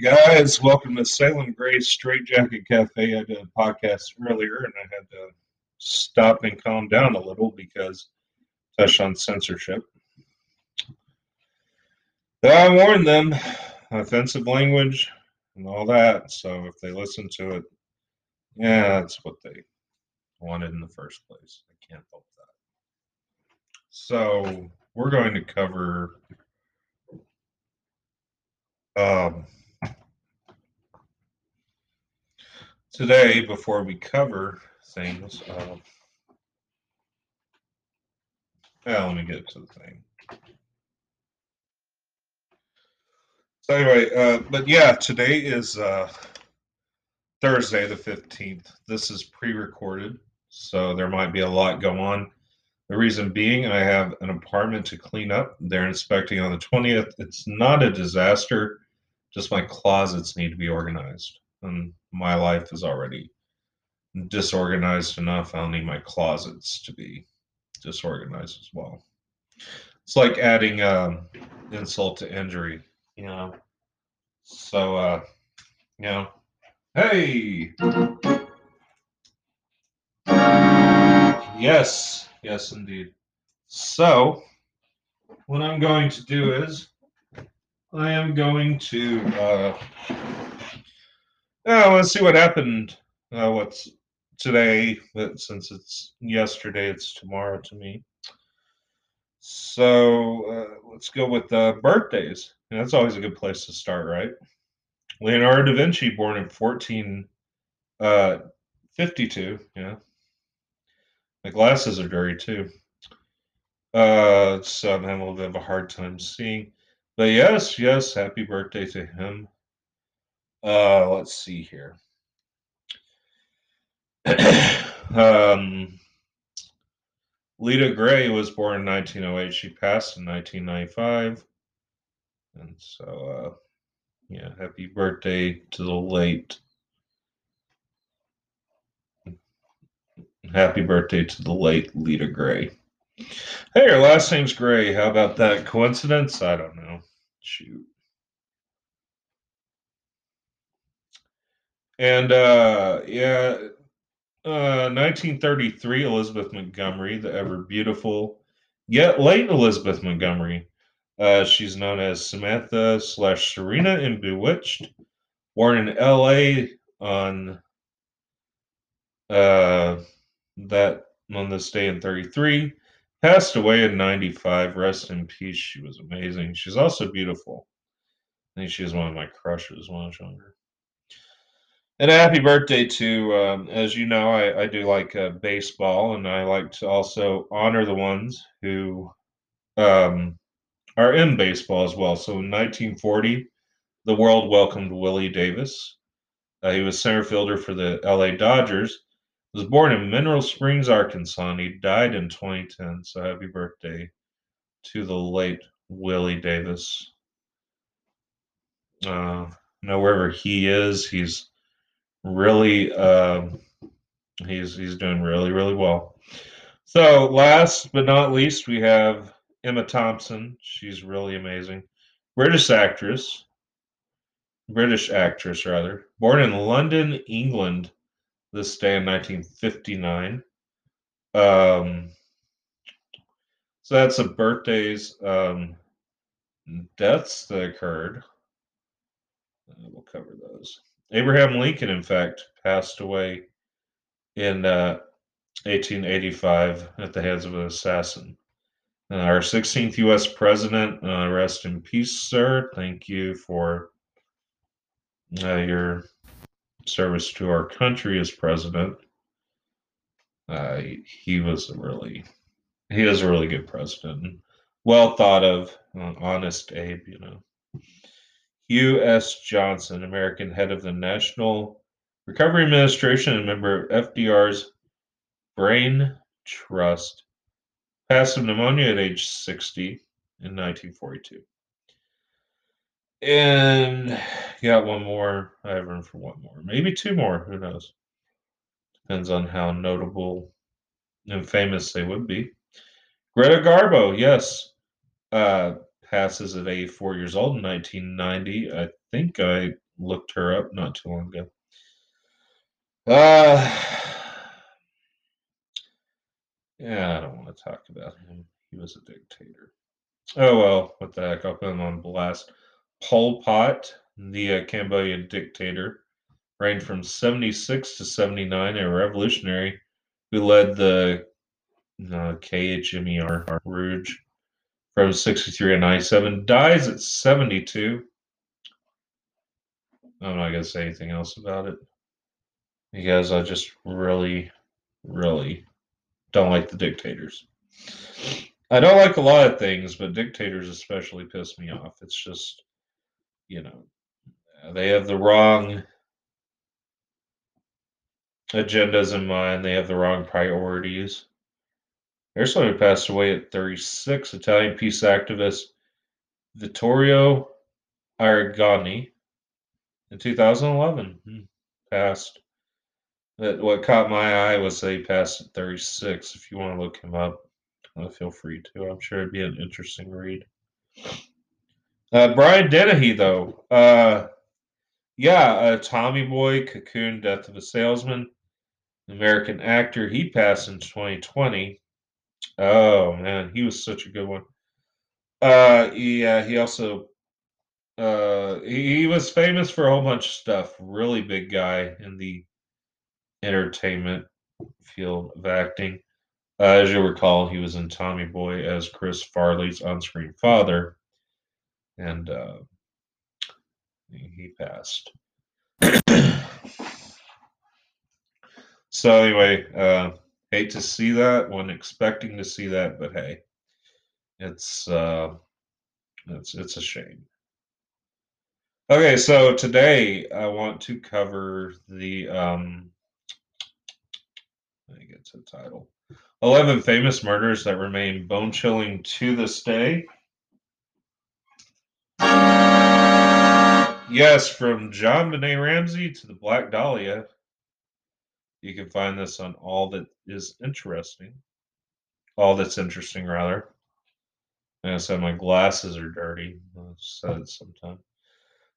Guys, welcome to Salem Grey's Straight Jacket Cafe. I did a podcast earlier and I had to stop and calm down a little because touched on censorship. I warned them offensive language and all that, so if they listen to it, yeah, that's what they wanted in the first place. I can't help that. So we're going to cover um, today, before we cover things, uh, let me get to the thing. So anyway, uh, but yeah, today is uh, Thursday the fifteenth. This is pre-recorded, so there might be a lot go on. The reason being, I have an apartment to clean up. They're inspecting on the 20th. It's not a disaster, just my closets need to be organized. And my life is already disorganized enough. I don't need my closets to be disorganized as well. It's like adding um, insult to injury, you know. So, uh, you know, hey, yes, Yes, indeed. So, what I'm going to do is, I am going to, uh, uh let's see what happened. Uh, what's today? But since it's yesterday, it's tomorrow to me. So uh, let's go with uh, birthdays. And that's always a good place to start, right? Leonardo da Vinci, born in 1452. Uh, yeah, my glasses are dirty too. Uh, so I'm having a little bit of a hard time seeing. But yes, yes, happy birthday to him. Uh, let's see here. um, Lita Grey was born in 1908. She passed in 1995. And so, uh, yeah, happy birthday to the late Happy birthday to the late Lita Grey. Hey, her last name's Grey. How about that? Coincidence? I don't know. Shoot. And uh, yeah, uh, 1933, Elizabeth Montgomery, the ever beautiful yet late Elizabeth Montgomery. Uh, she's known as Samantha slash Serena in Bewitched. Born in L.A. on uh, that on this day in 33. Passed away in 95. Rest in peace. She was amazing. She's also beautiful. I think she was one of my crushes when I was younger. And happy birthday to, um, as you know, I, I do like uh, baseball, and I like to also honor the ones who um, are in baseball as well. So in 1940, the world welcomed Willie Davis. Uh, he was center fielder for the LA Dodgers was born in Mineral Springs, Arkansas, and he died in 2010. So happy birthday to the late Willie Davis. Uh, wherever he is, he's really uh, he's he's doing really really well. So last but not least, we have Emma Thompson. She's really amazing, British actress, British actress rather, born in London, England this day in 1959. Um, so that's the birthdays, um, deaths that occurred. Uh, we'll cover those. Abraham Lincoln, in fact, passed away in uh, 1885 at the hands of an assassin. Uh, our 16th U.S. president, uh, rest in peace, sir. Thank you for uh, your service to our country as president. Uh, he was a really, he is a really good president. Well thought of, uh, honest Abe, you know. Hugh S. Johnson, American head of the National Recovery Administration and member of FDR's Brain Trust, passed of pneumonia at age 60 in 1942. And got one more. I have room for one more, maybe two more. Who knows? Depends on how notable and famous they would be. Greta Garbo, yes, uh, passes at 84 years old in 1990. I think I looked her up not too long ago. Uh, yeah, I don't want to talk about him. He was a dictator. Oh well, what the heck? I'll put him on blast. Pol Pot, the uh, Cambodian dictator, reigned from 76 to 79, a revolutionary who led the uh, KHMER Rouge from 63 to 97, dies at 72. I'm not going to say anything else about it because I just really, really don't like the dictators. I don't like a lot of things, but dictators especially piss me off. It's just, you know, they have the wrong agendas in mind, they have the wrong priorities. There's someone who passed away at 36, Italian peace activist Vittorio Arrigoni in 2011. Hmm, passed. what caught my eye was that he passed at 36. If you want to look him up, uh, feel free to. I'm sure it'd be an interesting read. Uh, Brian Dennehy, though, uh, yeah, uh, Tommy Boy, Cocoon, Death of a Salesman, American actor. He passed in 2020. Oh man, he was such a good one. Uh, yeah, he also uh, he, he was famous for a whole bunch of stuff. Really big guy in the entertainment field of acting. Uh, as you'll recall, he was in Tommy Boy as Chris Farley's on-screen father, and uh, he passed. so anyway, uh, hate to see that. wasn't expecting to see that, but hey, it's uh, it's it's a shame. Okay, so today I want to cover the um, let me get to the title. 11 famous murders that remain bone chilling to this day. Yes, from JonBenét Ramsey to the Black Dahlia. You can find this on All That Is Interesting. All That's Interesting, rather. I said my glasses are dirty. I've said sometime.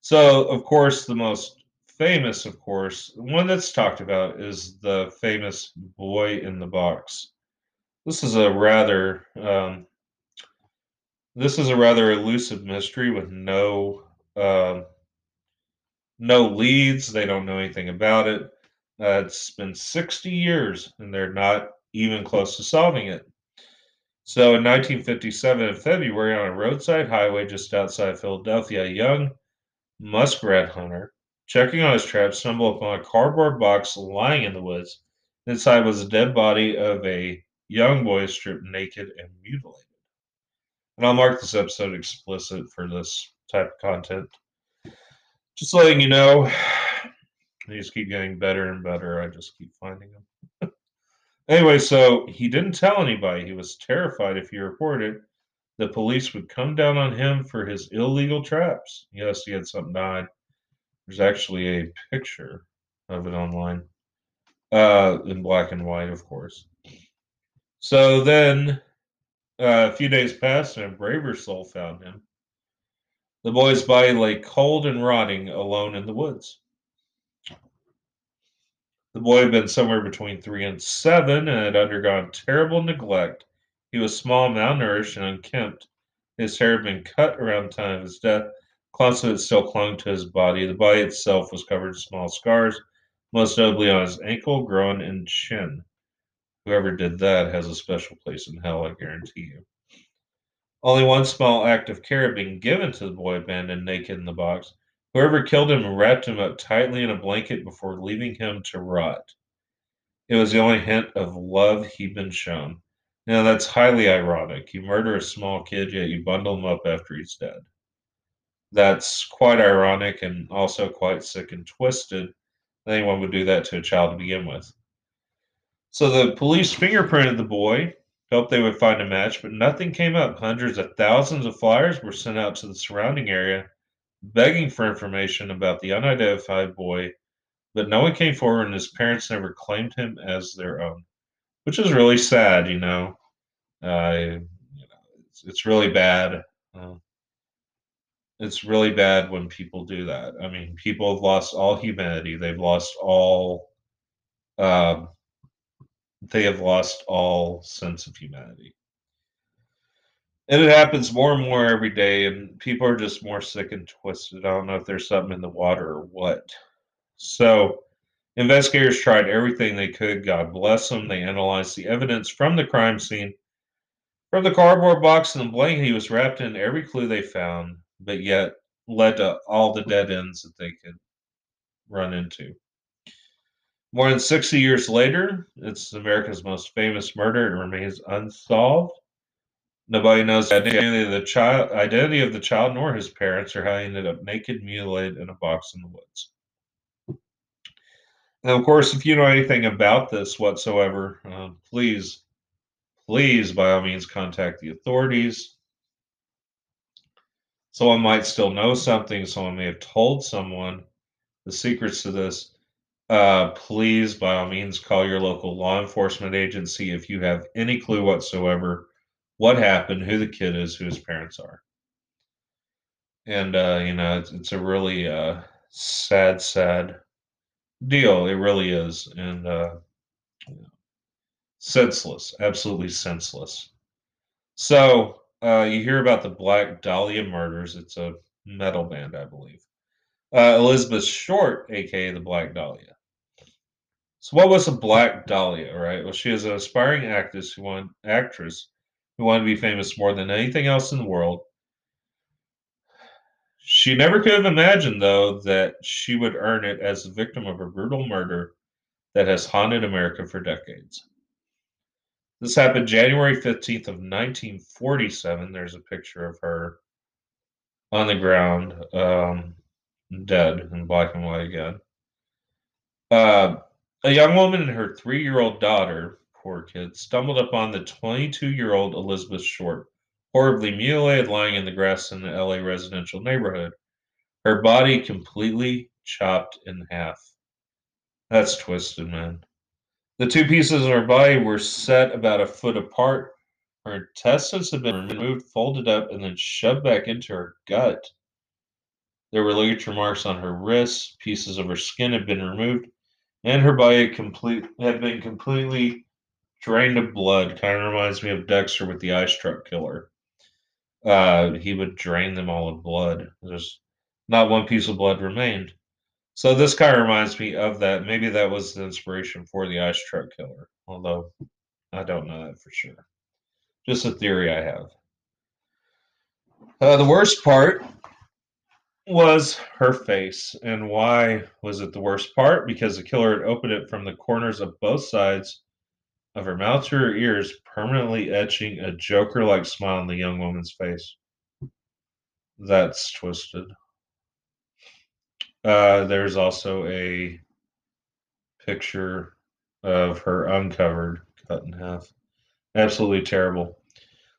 So, of course, the most famous, of course, one that's talked about is the famous Boy in the Box. This is a rather um, this is a rather elusive mystery with no um, no leads. They don't know anything about it. Uh, it's been 60 years and they're not even close to solving it. So in 1957, in February, on a roadside highway just outside Philadelphia, a young muskrat hunter, checking on his trap, stumbled upon a cardboard box lying in the woods. Inside was the dead body of a young boy stripped naked and mutilated. And I'll mark this episode explicit for this type of content. Just letting you know, they just keep getting better and better. I just keep finding them. anyway, so he didn't tell anybody. He was terrified if he reported the police would come down on him for his illegal traps. Yes, he had something to hide. There's actually a picture of it online, uh, in black and white, of course. So then uh, a few days passed, and a braver soul found him. The boy's body lay cold and rotting alone in the woods. The boy had been somewhere between three and seven and had undergone terrible neglect. He was small, malnourished, and unkempt. His hair had been cut around the time of his death. Clumps of it still clung to his body. The body itself was covered in small scars, most notably on his ankle, groin, and chin. Whoever did that has a special place in hell, I guarantee you. Only one small act of care had been given to the boy abandoned naked in the box. Whoever killed him wrapped him up tightly in a blanket before leaving him to rot. It was the only hint of love he'd been shown. Now that's highly ironic. You murder a small kid, yet you bundle him up after he's dead. That's quite ironic and also quite sick and twisted. Anyone would do that to a child to begin with. So the police fingerprinted the boy, hoped they would find a match, but nothing came up. Hundreds of thousands of flyers were sent out to the surrounding area begging for information about the unidentified boy, but no one came forward and his parents never claimed him as their own, which is really sad, you know. Uh, you know it's, it's really bad. Uh, it's really bad when people do that. I mean, people have lost all humanity. They've lost all. Um, they have lost all sense of humanity. And it happens more and more every day, and people are just more sick and twisted. I don't know if there's something in the water or what. So, investigators tried everything they could. God bless them. They analyzed the evidence from the crime scene, from the cardboard box and the blanket he was wrapped in, every clue they found, but yet led to all the dead ends that they could run into. More than 60 years later, it's America's most famous murder. It remains unsolved. Nobody knows the identity of the child, identity of the child, nor his parents, or how he ended up naked, mutilated in a box in the woods. And of course, if you know anything about this whatsoever, uh, please, please, by all means, contact the authorities. Someone might still know something. Someone may have told someone the secrets to this. Uh, please, by all means, call your local law enforcement agency if you have any clue whatsoever what happened, who the kid is, who his parents are. And, uh, you know, it's, it's a really uh, sad, sad deal. It really is. And uh, senseless, absolutely senseless. So, uh, you hear about the Black Dahlia murders. It's a metal band, I believe. Uh, Elizabeth Short, aka the Black Dahlia. So, what was a Black Dahlia? Right. Well, she is an aspiring actress who wanted actress who wanted to be famous more than anything else in the world. She never could have imagined, though, that she would earn it as the victim of a brutal murder that has haunted America for decades. This happened January 15th of 1947. There's a picture of her on the ground, um, dead in black and white again. Uh, a young woman and her three-year-old daughter poor kid, stumbled upon the 22 year old Elizabeth Short, horribly mutilated lying in the grass in the LA residential neighborhood, her body completely chopped in half. That's twisted, man. The two pieces of her body were set about a foot apart. Her intestines had been removed, folded up, and then shoved back into her gut. There were ligature marks on her wrists. Pieces of her skin had been removed, and her body complete, had been completely drained of blood. Kind of reminds me of Dexter with the ice truck killer. Uh, he would drain them all of blood. There's not one piece of blood remained. So this kind of reminds me of that. Maybe that was the inspiration for the ice truck killer, although I don't know that for sure. Just a theory I have. Uh, the worst part was her face. And why was it the worst part? Because the killer had opened it from the corners of both sides of her mouth to her ears, permanently etching a Joker like smile on the young woman's face. That's twisted. Uh, there's also a picture of her uncovered, cut in half. Absolutely terrible.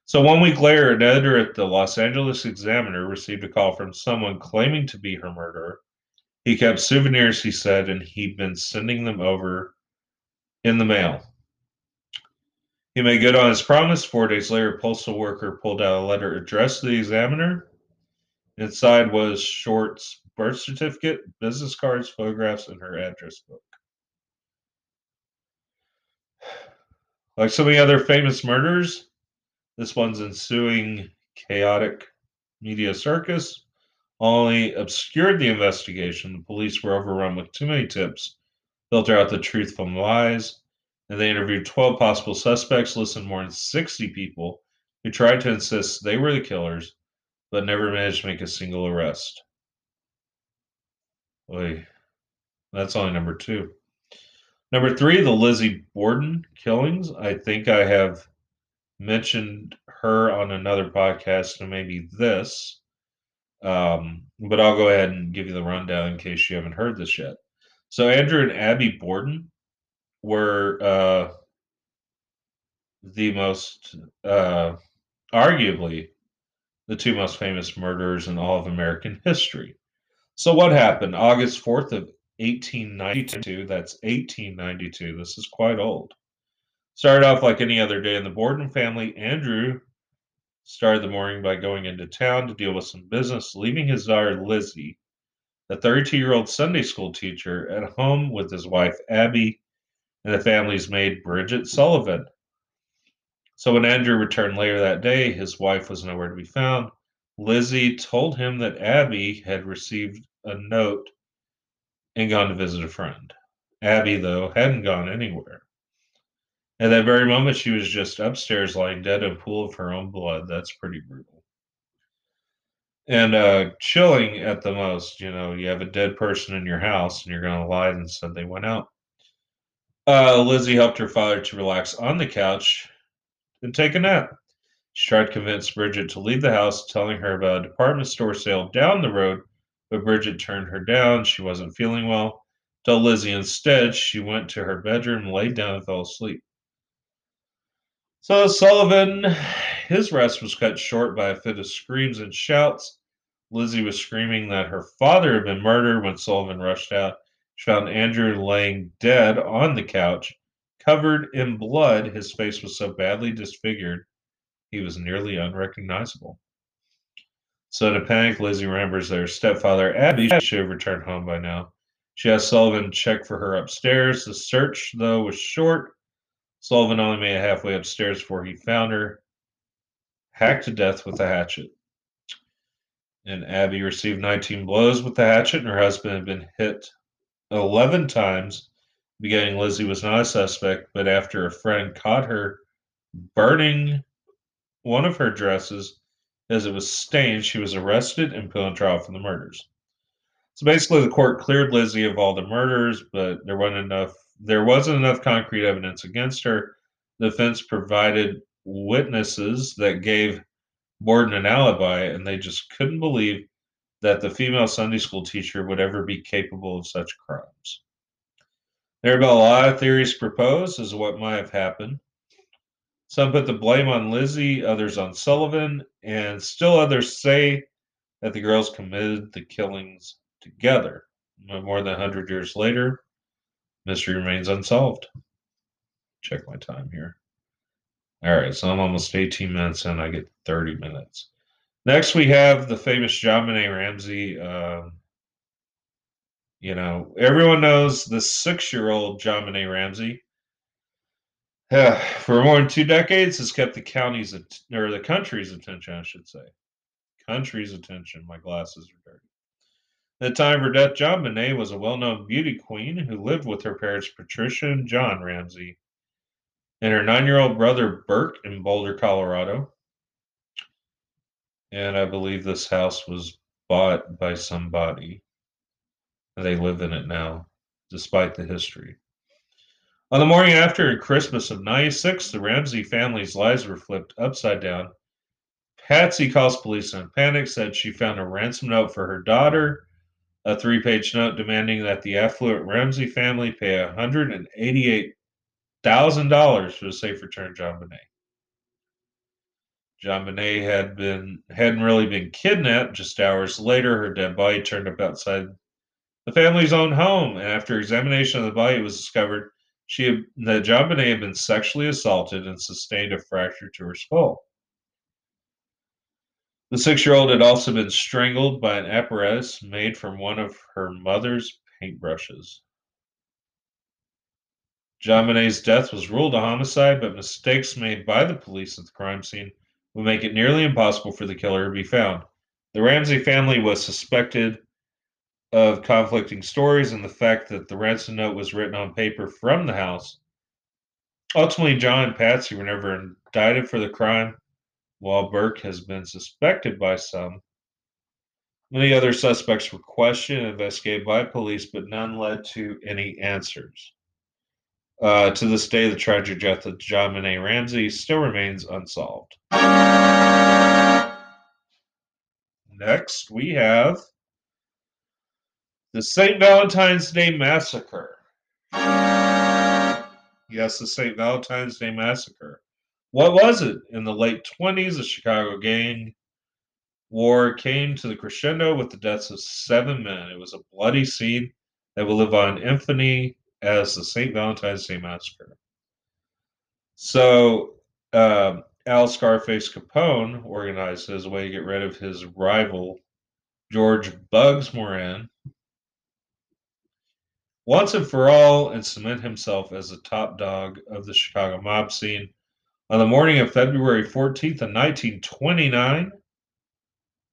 So, one week later, an editor at the Los Angeles Examiner received a call from someone claiming to be her murderer. He kept souvenirs, he said, and he'd been sending them over in the mail. He made good on his promise. Four days later, a postal worker pulled out a letter addressed to the examiner. Inside was Short's birth certificate, business cards, photographs, and her address book. Like so many other famous murders, this one's ensuing chaotic media circus only obscured the investigation. The police were overrun with too many tips, filter out the truth from lies, and they interviewed 12 possible suspects, listened to more than 60 people who tried to insist they were the killers, but never managed to make a single arrest. Oy. That's only number two. Number three, the Lizzie Borden killings. I think I have mentioned her on another podcast and maybe this. Um, but I'll go ahead and give you the rundown in case you haven't heard this yet. So Andrew and Abby Borden were uh, the most, uh, arguably, the two most famous murderers in all of American history. So, what happened? August 4th of 1892, that's 1892, this is quite old. Started off like any other day in the Borden family. Andrew started the morning by going into town to deal with some business, leaving his daughter Lizzie, a 32 year old Sunday school teacher, at home with his wife Abby and the family's maid Bridget Sullivan. So when Andrew returned later that day, his wife was nowhere to be found. Lizzie told him that Abby had received a note and gone to visit a friend. Abby, though, hadn't gone anywhere. At that very moment, she was just upstairs lying dead in a pool of her own blood. That's pretty brutal. And uh, chilling at the most, you know, you have a dead person in your house and you're going to lie and said they went out. Uh, Lizzie helped her father to relax on the couch and take a nap. She tried to convince Bridget to leave the house, telling her about a department store sale down the road, but Bridget turned her down. She wasn't feeling well. Told Lizzie instead she went to her bedroom, laid down, and fell asleep. So Sullivan, his rest was cut short by a fit of screams and shouts. Lizzie was screaming that her father had been murdered when Sullivan rushed out. Found Andrew laying dead on the couch, covered in blood. His face was so badly disfigured, he was nearly unrecognizable. So, in a panic, Lizzie remembers that her stepfather, Abby, should have returned home by now. She asked Sullivan to check for her upstairs. The search, though, was short Sullivan only made it halfway upstairs before he found her, hacked to death with a hatchet. And Abby received 19 blows with the hatchet, and her husband had been hit 11 times. Beginning, Lizzie was not a suspect, but after a friend caught her burning one of her dresses as it was stained, she was arrested and put on trial for the murders. So basically, the court cleared Lizzie of all the murders, but there wasn't enough there wasn't enough concrete evidence against her. The defense provided witnesses that gave Borden an alibi, and they just couldn't believe that the female Sunday school teacher would ever be capable of such crimes. There have been a lot of theories proposed as to what might have happened. Some put the blame on Lizzie, others on Sullivan, and still others say that the girls committed the killings together. More than 100 years later, Mystery remains unsolved. Check my time here. All right, so I'm almost 18 minutes in. I get 30 minutes. Next, we have the famous JonBenét Ramsey. Uh, you know, everyone knows the six-year-old JonBenét Ramsey. For more than two decades, has kept the county's or the country's attention, I should say. Country's attention. My glasses are dirty. At the time of her death, JonBenét was a well-known beauty queen who lived with her parents Patricia and John Ramsey and her nine-year-old brother Burke in Boulder, Colorado. And I believe this house was bought by somebody. They live in it now, despite the history. On the morning after Christmas of 96, the Ramsey family's lives were flipped upside down. Patsy calls police in panic, said she found a ransom note for her daughter a three page note demanding that the affluent Ramsey family pay $188,000 for the safe return of JonBenét. JonBenét had been hadn't really been kidnapped. Just hours later, her dead body turned up outside the family's own home, and after examination of the body, it was discovered she had, that JonBenét had been sexually assaulted and sustained a fracture to her skull. The six-year-old had also been strangled by an apparatus made from one of her mother's paintbrushes. JonBenét's death was ruled a homicide, but mistakes made by the police at the crime scene would make it nearly impossible for the killer to be found. The Ramsey family was suspected of conflicting stories and the fact that the ransom note was written on paper from the house. Ultimately, John and Patsy were never indicted for the crime, while Burke has been suspected by some, many other suspects were questioned and investigated by police, but none led to any answers. Uh, to this day, the tragic death of JonBenét Ramsey still remains unsolved. Next, we have the St. Valentine's Day Massacre. Yes, the St. Valentine's Day Massacre. What was it? In the late 20s, the Chicago gang war came to the crescendo with the deaths of seven men. It was a bloody scene that will live on in infamy as the St. Valentine's Day Massacre. So, um, Al Scarface Capone organized as a way to get rid of his rival, George Bugs Moran, once and for all and cement himself as the top dog of the Chicago mob scene. On the morning of February 14th of 1929,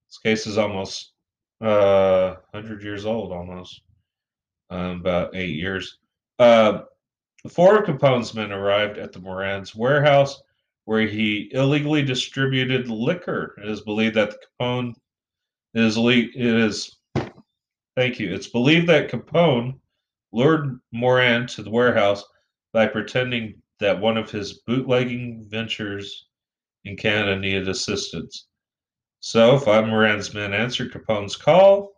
this case is almost uh, 100 years old, almost, um, about eight years. Uh, four of Capone's men arrived at the Moran's warehouse where he illegally distributed liquor. It is believed that Capone is le- it is thank you. It's believed that Capone lured Moran to the warehouse by pretending that one of his bootlegging ventures in Canada needed assistance. So, five Moran's men answered Capone's call,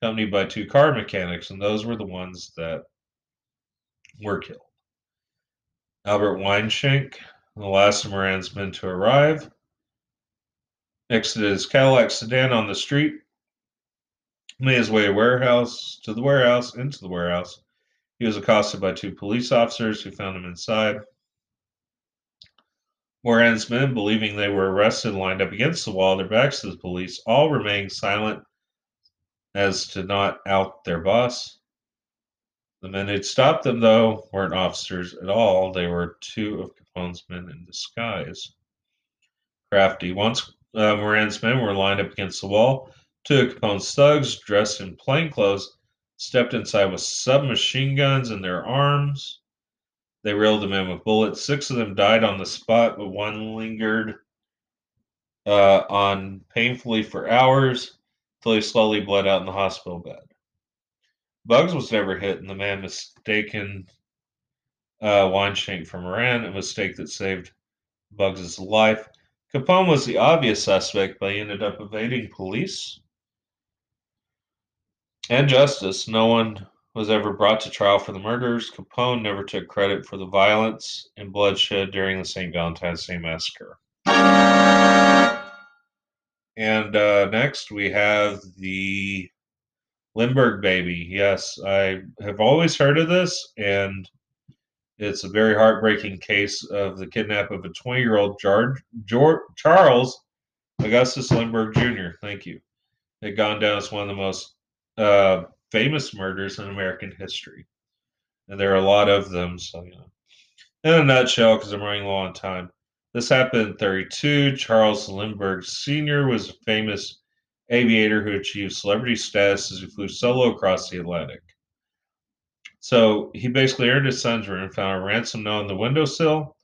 accompanied by two car mechanics, and those were the ones that were killed. Albert Weinshank, the last of Moran's men to arrive, exited his Cadillac sedan on the street made his way warehouse to the warehouse into the warehouse. He was accosted by two police officers who found him inside. Moran's men, believing they were arrested, lined up against the wall, their backs to the police, all remaining silent as to not out their boss. The men who'd stopped them, though, weren't officers at all. They were two of Capone's men in disguise. Crafty. Once uh, Moran's men were lined up against the wall, Two of Capone's thugs, dressed in plain clothes, stepped inside with submachine guns in their arms. They reeled them in with bullets. Six of them died on the spot, but one lingered uh, on painfully for hours until he slowly bled out in the hospital bed. Bugs was never hit, and the man mistaken uh, Weinshank for Moran, a mistake that saved Bugs's life. Capone was the obvious suspect, but he ended up evading police and justice. No one was ever brought to trial for the murders. Capone never took credit for the violence and bloodshed during the St. Valentine's Day Massacre. And uh, next we have the Lindbergh baby. Yes, I have always heard of this, and it's a very heartbreaking case of the kidnap of a 20 year old Charles Augustus Lindbergh Jr. Thank you. It gone down as one of the most uh, famous murders in American history, and there are a lot of them. So, you know, in a nutshell, because I'm running low on time, this happened in 32. Charles Lindbergh Sr. was a famous aviator who achieved celebrity status as he flew solo across the Atlantic. So he basically earned his son's room, and found a ransom note on the windowsill,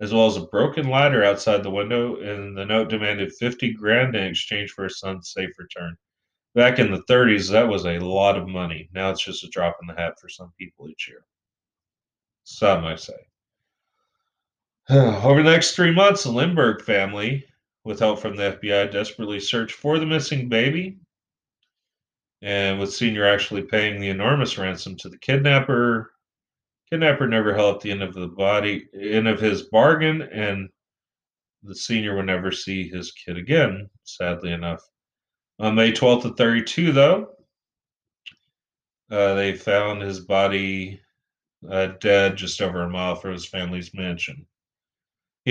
as well as a broken ladder outside the window, and the note demanded 50 grand in exchange for his son's safe return back in the 30s, that was a lot of money. Now it's just a drop in the hat for some people each year. Some, I say. Over the next three months, the Lindbergh family, with help from the FBI, desperately search for the missing baby. And with Senior actually paying the enormous ransom to the kidnapper, kidnapper never held up the end of the body, end of his bargain, and the senior would never see his kid again, sadly enough. On May 12th of 32, though, uh, they found his body uh, dead just over a mile from his family's mansion.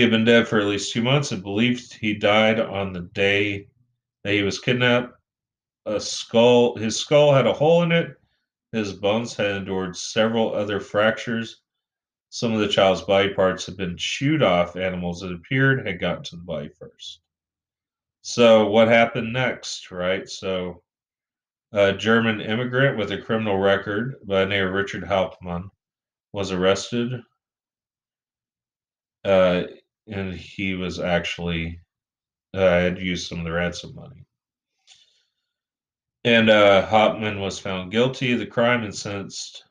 He had been dead for at least two months and believed he died on the day that he was kidnapped. A skull, his skull had a hole in it. His bones had endured several other fractures. Some of the child's body parts had been chewed off. Animals that appeared had gotten to the body first. So what happened next, right? So a German immigrant with a criminal record by the name of Richard Hauptmann was arrested. Uh, and he was actually uh, had used some of the ransom money. And uh, Hauptmann was found guilty of the crime and sentenced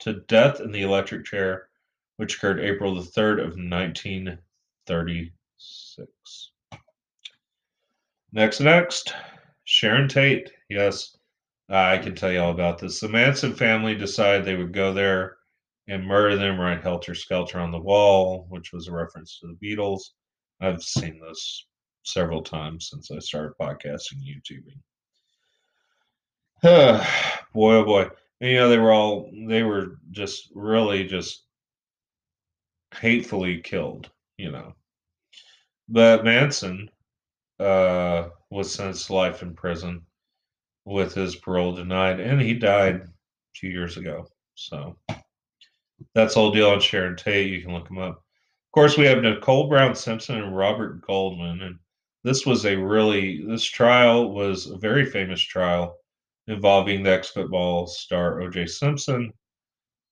to death in the electric chair, which occurred April the 3rd of 1936. Next, next, Sharon Tate. Yes, I can tell you all about this. The Manson family decided they would go there and murder them right helter skelter on the wall, which was a reference to the Beatles. I've seen this several times since I started podcasting YouTubing. boy, oh boy. And, you know, they were all, they were just really just hatefully killed, you know. But Manson uh, was sentenced to life in prison with his parole denied, and he died two years ago. So that's all deal on Sharon Tate. You can look them up. Of course, we have Nicole Brown Simpson and Robert Goldman, and this was a really this trial was a very famous trial involving the ex-football star O.J. Simpson.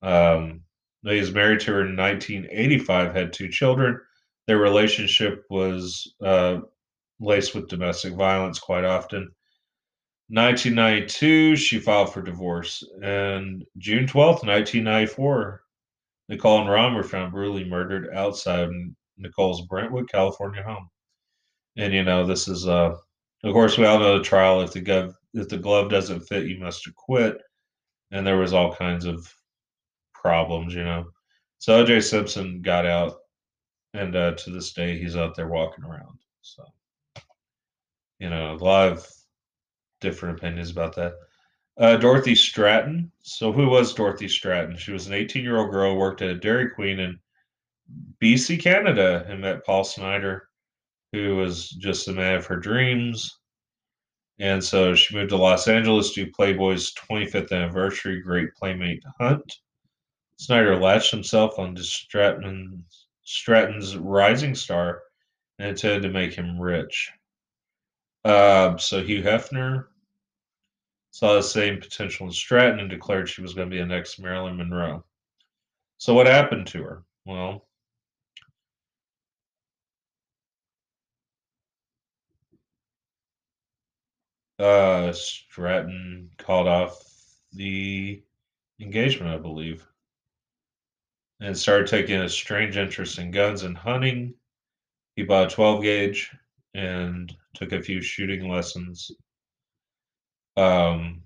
Um, he was married to her in 1985, had two children. Their relationship was uh, laced with domestic violence quite often. 1992, she filed for divorce. And June 12th, 1994, Nicole and Ron were found brutally murdered outside Nicole's Brentwood, California home. And you know, this is uh of course we all know the trial if the glove if the glove doesn't fit, you must acquit. And there was all kinds of problems, you know. So OJ Simpson got out and uh, to this day he's out there walking around. So you know, a lot of different opinions about that. Uh, Dorothy Stratton. So, who was Dorothy Stratton? She was an 18 year old girl, who worked at a Dairy Queen in BC, Canada, and met Paul Snider, who was just the man of her dreams. And so she moved to Los Angeles to Playboy's 25th anniversary Great Playmate Hunt. Snider latched himself on Stratton, Stratton's rising star and intended to make him rich. Uh, so Hugh Hefner saw the same potential in Stratton and declared she was going to be the next Marilyn Monroe. So what happened to her? Well, uh, Stratton called off the engagement, I believe, and started taking a strange interest in guns and hunting. He bought a 12 gauge and took a few shooting lessons. Um,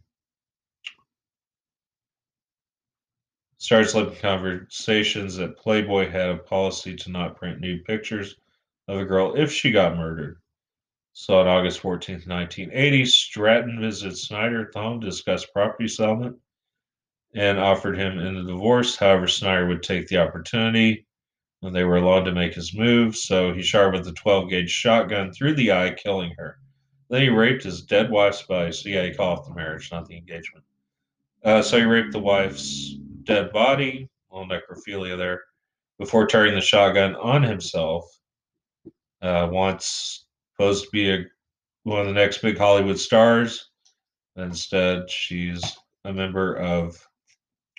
started slipping conversations that Playboy had a policy to not print nude pictures of a girl if she got murdered. So on August 14, 1980, Stratton visits Snider at home to discuss property settlement and offered him in the divorce. However, Snider would take the opportunity when they were allowed to make his move, so he shot with a 12 gauge shotgun through the eye, killing her. Then he raped his dead wife's body. So, yeah, he called off the marriage, not the engagement. Uh, so he raped the wife's dead body, little necrophilia there, before turning the shotgun on himself. Uh, once supposed to be a, one of the next big Hollywood stars. Instead, she's a member of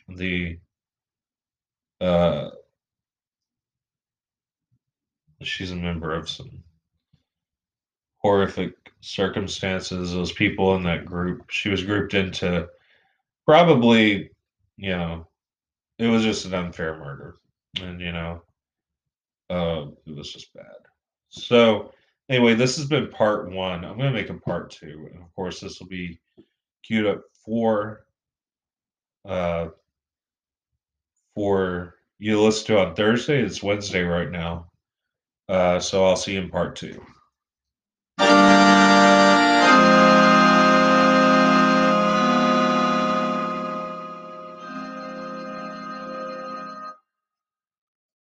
the uh, she's a member of some horrific circumstances. Those people in that group, she was grouped into probably, you know, it was just an unfair murder. And, you know, uh, it was just bad. So, anyway, this has been part one. I'm going to make a part two. And of course, this will be queued up for, uh, for you to listen to on Thursday. It's Wednesday right now. Uh, so I'll see you in part two.